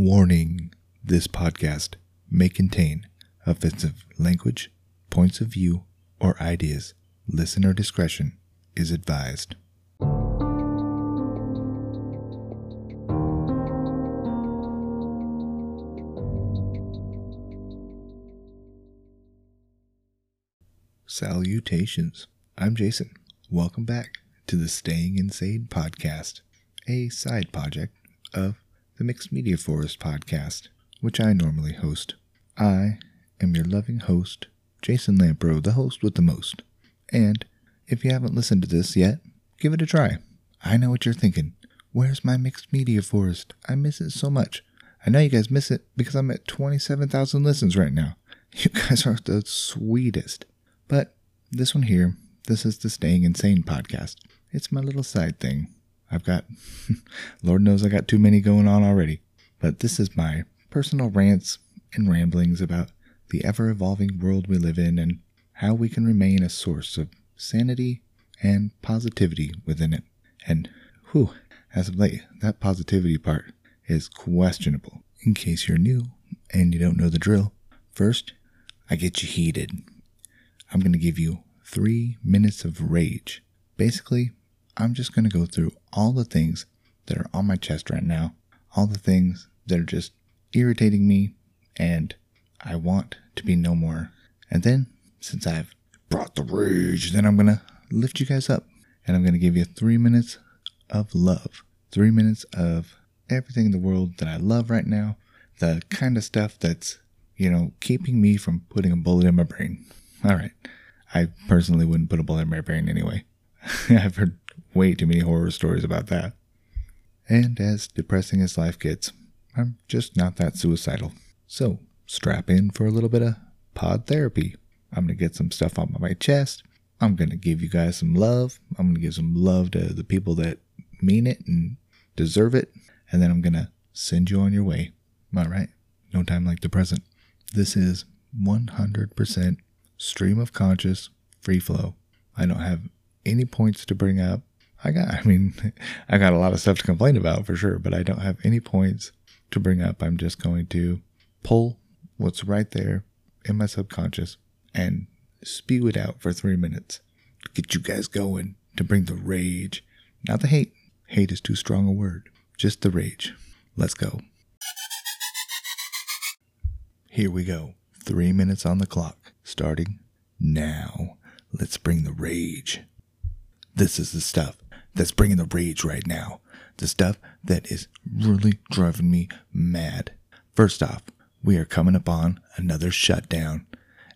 Warning this podcast may contain offensive language, points of view, or ideas. Listener discretion is advised. Salutations. I'm Jason. Welcome back to the Staying Insane podcast, a side project of the Mixed Media Forest podcast, which I normally host. I am your loving host, Jason Lampro, the host with the most. And if you haven't listened to this yet, give it a try. I know what you're thinking. Where's my Mixed Media Forest? I miss it so much. I know you guys miss it because I'm at 27,000 listens right now. You guys are the sweetest. But this one here, this is the Staying Insane podcast. It's my little side thing. I've got, Lord knows I got too many going on already. But this is my personal rants and ramblings about the ever evolving world we live in and how we can remain a source of sanity and positivity within it. And, whew, as of late, that positivity part is questionable. In case you're new and you don't know the drill, first, I get you heated. I'm going to give you three minutes of rage. Basically, I'm just going to go through all the things that are on my chest right now, all the things that are just irritating me, and I want to be no more. And then, since I've brought the rage, then I'm going to lift you guys up and I'm going to give you three minutes of love. Three minutes of everything in the world that I love right now, the kind of stuff that's you know, keeping me from putting a bullet in my brain. All right. I personally wouldn't put a bullet in my brain anyway. I've heard way too many horror stories about that. And as depressing as life gets, I'm just not that suicidal. So strap in for a little bit of pod therapy. I'm going to get some stuff off my chest. I'm going to give you guys some love. I'm going to give some love to the people that mean it and deserve it. And then I'm going to send you on your way. All right. No time like the present. This is 100% stream of conscious free flow. I don't have any points to bring up. I got, I mean, I got a lot of stuff to complain about for sure, but I don't have any points to bring up. I'm just going to pull what's right there in my subconscious and spew it out for three minutes to get you guys going, to bring the rage, not the hate. Hate is too strong a word, just the rage. Let's go. Here we go. Three minutes on the clock, starting now. Let's bring the rage. This is the stuff that's bringing the rage right now. The stuff that is really driving me mad. First off, we are coming upon another shutdown.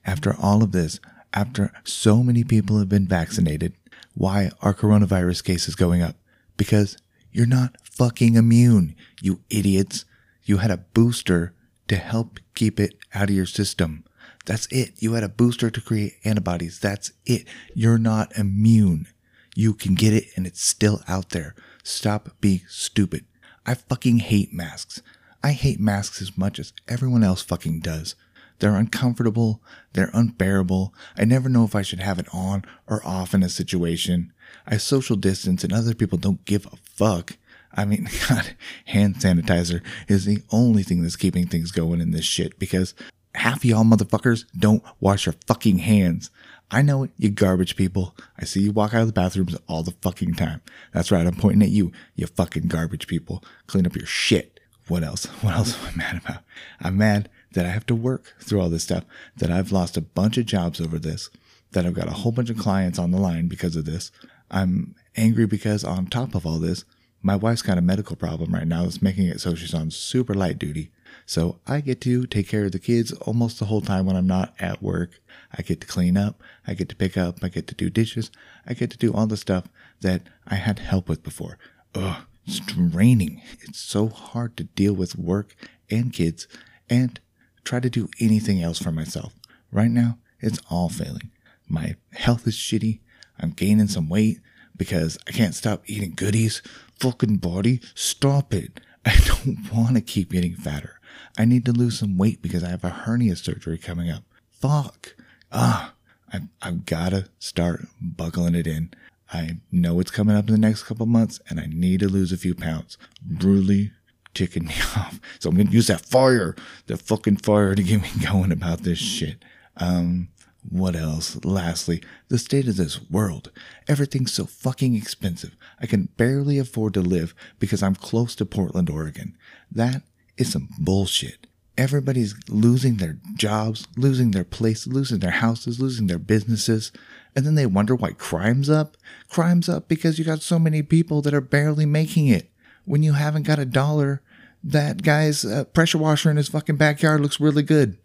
After all of this, after so many people have been vaccinated, why are coronavirus cases going up? Because you're not fucking immune, you idiots. You had a booster to help keep it out of your system. That's it. You had a booster to create antibodies. That's it. You're not immune. You can get it and it's still out there. Stop being stupid. I fucking hate masks. I hate masks as much as everyone else fucking does. They're uncomfortable. They're unbearable. I never know if I should have it on or off in a situation. I social distance and other people don't give a fuck. I mean, God, hand sanitizer is the only thing that's keeping things going in this shit because half y'all motherfuckers don't wash your fucking hands. I know it, you garbage people. I see you walk out of the bathrooms all the fucking time. That's right, I'm pointing at you, you fucking garbage people. Clean up your shit. What else? What else am I mad about? I'm mad that I have to work through all this stuff, that I've lost a bunch of jobs over this, that I've got a whole bunch of clients on the line because of this. I'm angry because on top of all this, my wife's got a medical problem right now that's making it so she's on super light duty. So I get to take care of the kids almost the whole time when I'm not at work. I get to clean up, I get to pick up, I get to do dishes, I get to do all the stuff that I had help with before. Ugh, it's draining. It's so hard to deal with work and kids and try to do anything else for myself. Right now, it's all failing. My health is shitty. I'm gaining some weight because I can't stop eating goodies. Fucking body, stop it. I don't want to keep getting fatter. I need to lose some weight because I have a hernia surgery coming up. Fuck. Ah, I've, I've got to start buckling it in. I know it's coming up in the next couple months and I need to lose a few pounds. Really ticking me off. So I'm gonna use that fire, the fucking fire to get me going about this shit. Um, what else? Lastly, the state of this world. Everything's so fucking expensive. I can barely afford to live because I'm close to Portland, Oregon. That is some bullshit. Everybody's losing their jobs, losing their place, losing their houses, losing their businesses. And then they wonder why crime's up. Crime's up because you got so many people that are barely making it. When you haven't got a dollar, that guy's uh, pressure washer in his fucking backyard looks really good.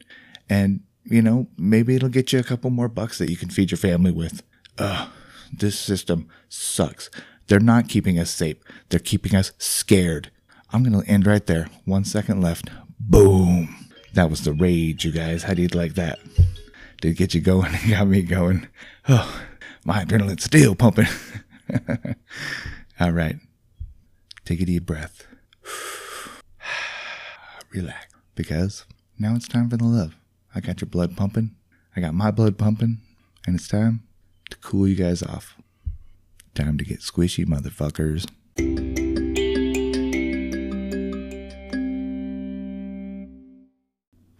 And you know, maybe it'll get you a couple more bucks that you can feed your family with. Ugh, this system sucks. They're not keeping us safe. They're keeping us scared. I'm going to end right there. One second left. Boom. That was the rage, you guys. How do you like that? Did it get you going? It got me going. Oh, my adrenaline's still pumping. All right. Take a deep breath. Relax. Because now it's time for the love. I got your blood pumping. I got my blood pumping. And it's time to cool you guys off. Time to get squishy, motherfuckers.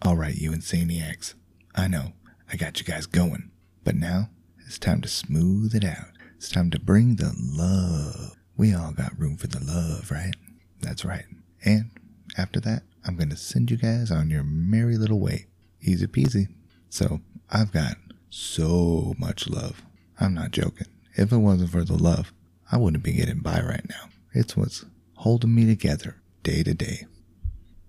All right, you insaniacs. I know, I got you guys going. But now, it's time to smooth it out. It's time to bring the love. We all got room for the love, right? That's right. And after that, I'm going to send you guys on your merry little way. Easy peasy. So I've got so much love. I'm not joking. If it wasn't for the love, I wouldn't be getting by right now. It's what's holding me together day to day.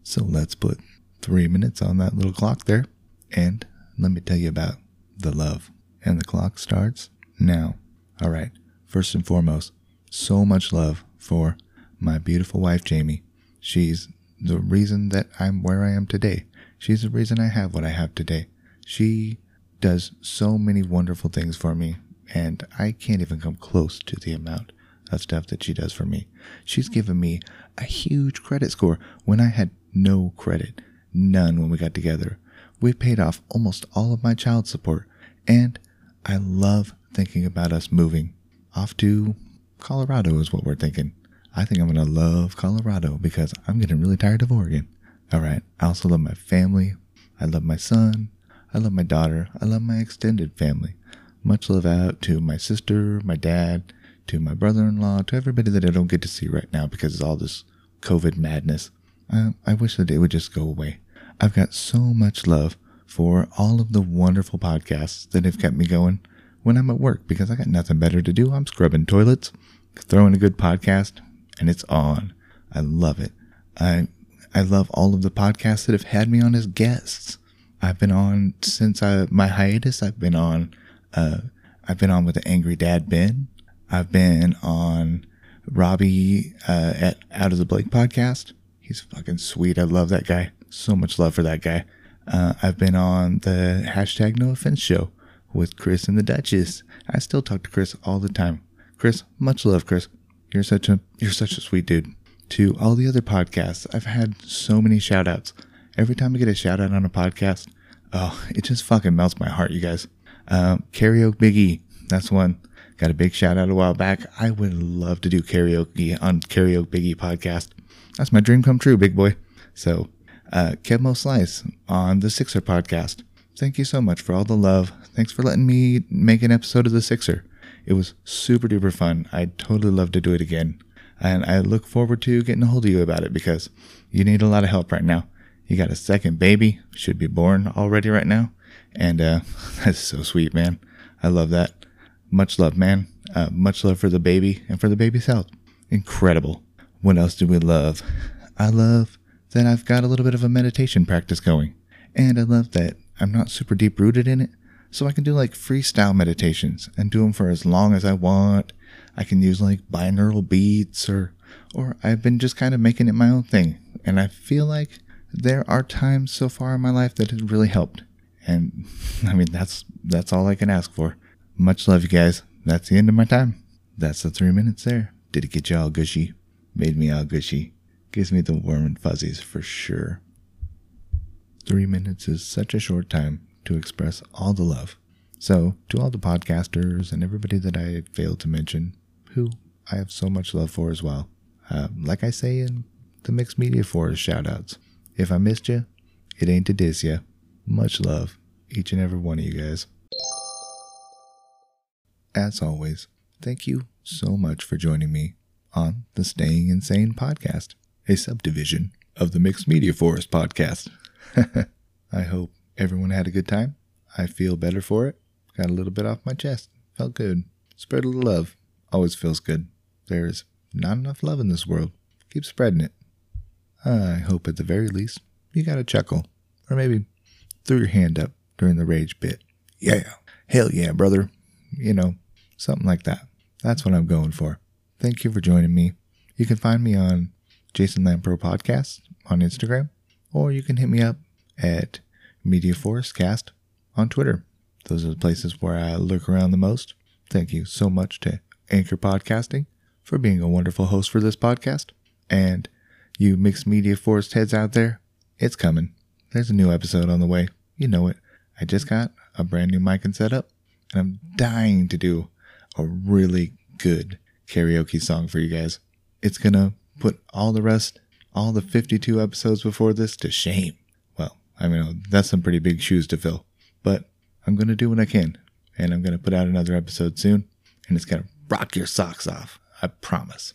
So let's put three minutes on that little clock there. And let me tell you about the love. And the clock starts now. All right. First and foremost, so much love for my beautiful wife, Jamie. She's the reason that I'm where I am today. She's the reason I have what I have today. She does so many wonderful things for me, and I can't even come close to the amount of stuff that she does for me. She's given me a huge credit score when I had no credit, none when we got together. We paid off almost all of my child support, and I love thinking about us moving off to Colorado, is what we're thinking. I think I'm going to love Colorado because I'm getting really tired of Oregon. All right. I also love my family. I love my son. I love my daughter. I love my extended family. Much love out to my sister, my dad, to my brother in law, to everybody that I don't get to see right now because of all this COVID madness. I, I wish the day would just go away. I've got so much love for all of the wonderful podcasts that have kept me going when I'm at work because I got nothing better to do. I'm scrubbing toilets, throwing a good podcast, and it's on. I love it. I I love all of the podcasts that have had me on as guests. I've been on since I, my hiatus. I've been on, uh, I've been on with the Angry Dad Ben. I've been on Robbie uh, at Out of the Blake podcast. He's fucking sweet. I love that guy. So much love for that guy. Uh, I've been on the hashtag No Offense show with Chris and the Duchess. I still talk to Chris all the time. Chris, much love, Chris. You're such a you're such a sweet dude to all the other podcasts. I've had so many shout outs. Every time I get a shout out on a podcast, oh, it just fucking melts my heart, you guys. Um, karaoke Biggie, that's one. Got a big shout out a while back. I would love to do karaoke on Karaoke Biggie podcast. That's my dream come true, big boy. So, uh, Kevmo Slice on the Sixer podcast. Thank you so much for all the love. Thanks for letting me make an episode of the Sixer. It was super duper fun. I'd totally love to do it again. And I look forward to getting a hold of you about it because you need a lot of help right now. You got a second baby, should be born already right now. And uh, that's so sweet, man. I love that. Much love, man. Uh, much love for the baby and for the baby's health. Incredible. What else do we love? I love that I've got a little bit of a meditation practice going. And I love that I'm not super deep rooted in it. So I can do like freestyle meditations and do them for as long as I want I can use like binaural beats or or I've been just kind of making it my own thing. And I feel like there are times so far in my life that it really helped. And I mean that's that's all I can ask for. Much love you guys. That's the end of my time. That's the three minutes there. Did it get you all gushy? Made me all gushy. Gives me the warm and fuzzies for sure. Three minutes is such a short time to express all the love. So, to all the podcasters and everybody that I failed to mention, who I have so much love for as well. Uh, like I say in the Mixed Media Forest shoutouts. If I missed you, it ain't to diss ya. Much love, each and every one of you guys. As always, thank you so much for joining me on the Staying Insane podcast, a subdivision of the Mixed Media Forest podcast. I hope everyone had a good time. I feel better for it. Got a little bit off my chest. Felt good. Spread a little love. Always feels good. There's not enough love in this world. Keep spreading it. I hope at the very least you got a chuckle. Or maybe threw your hand up during the rage bit. Yeah. Hell yeah, brother. You know, something like that. That's what I'm going for. Thank you for joining me. You can find me on Jason Lampro Podcast on Instagram, or you can hit me up at Media Forest Cast on Twitter. Those are the places where I lurk around the most. Thank you so much to Anchor Podcasting for being a wonderful host for this podcast. And you mixed media forest heads out there, it's coming. There's a new episode on the way. You know it. I just got a brand new mic and setup, and I'm dying to do a really good karaoke song for you guys. It's gonna put all the rest, all the 52 episodes before this to shame. Well, I mean, that's some pretty big shoes to fill, but I'm gonna do what I can, and I'm gonna put out another episode soon, and it's gonna rock your socks off. I promise.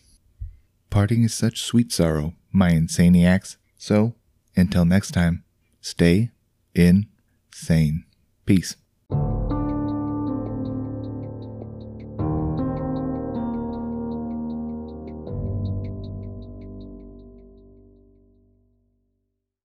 Parting is such sweet sorrow, my insaniacs. So, until next time, stay in sane. Peace.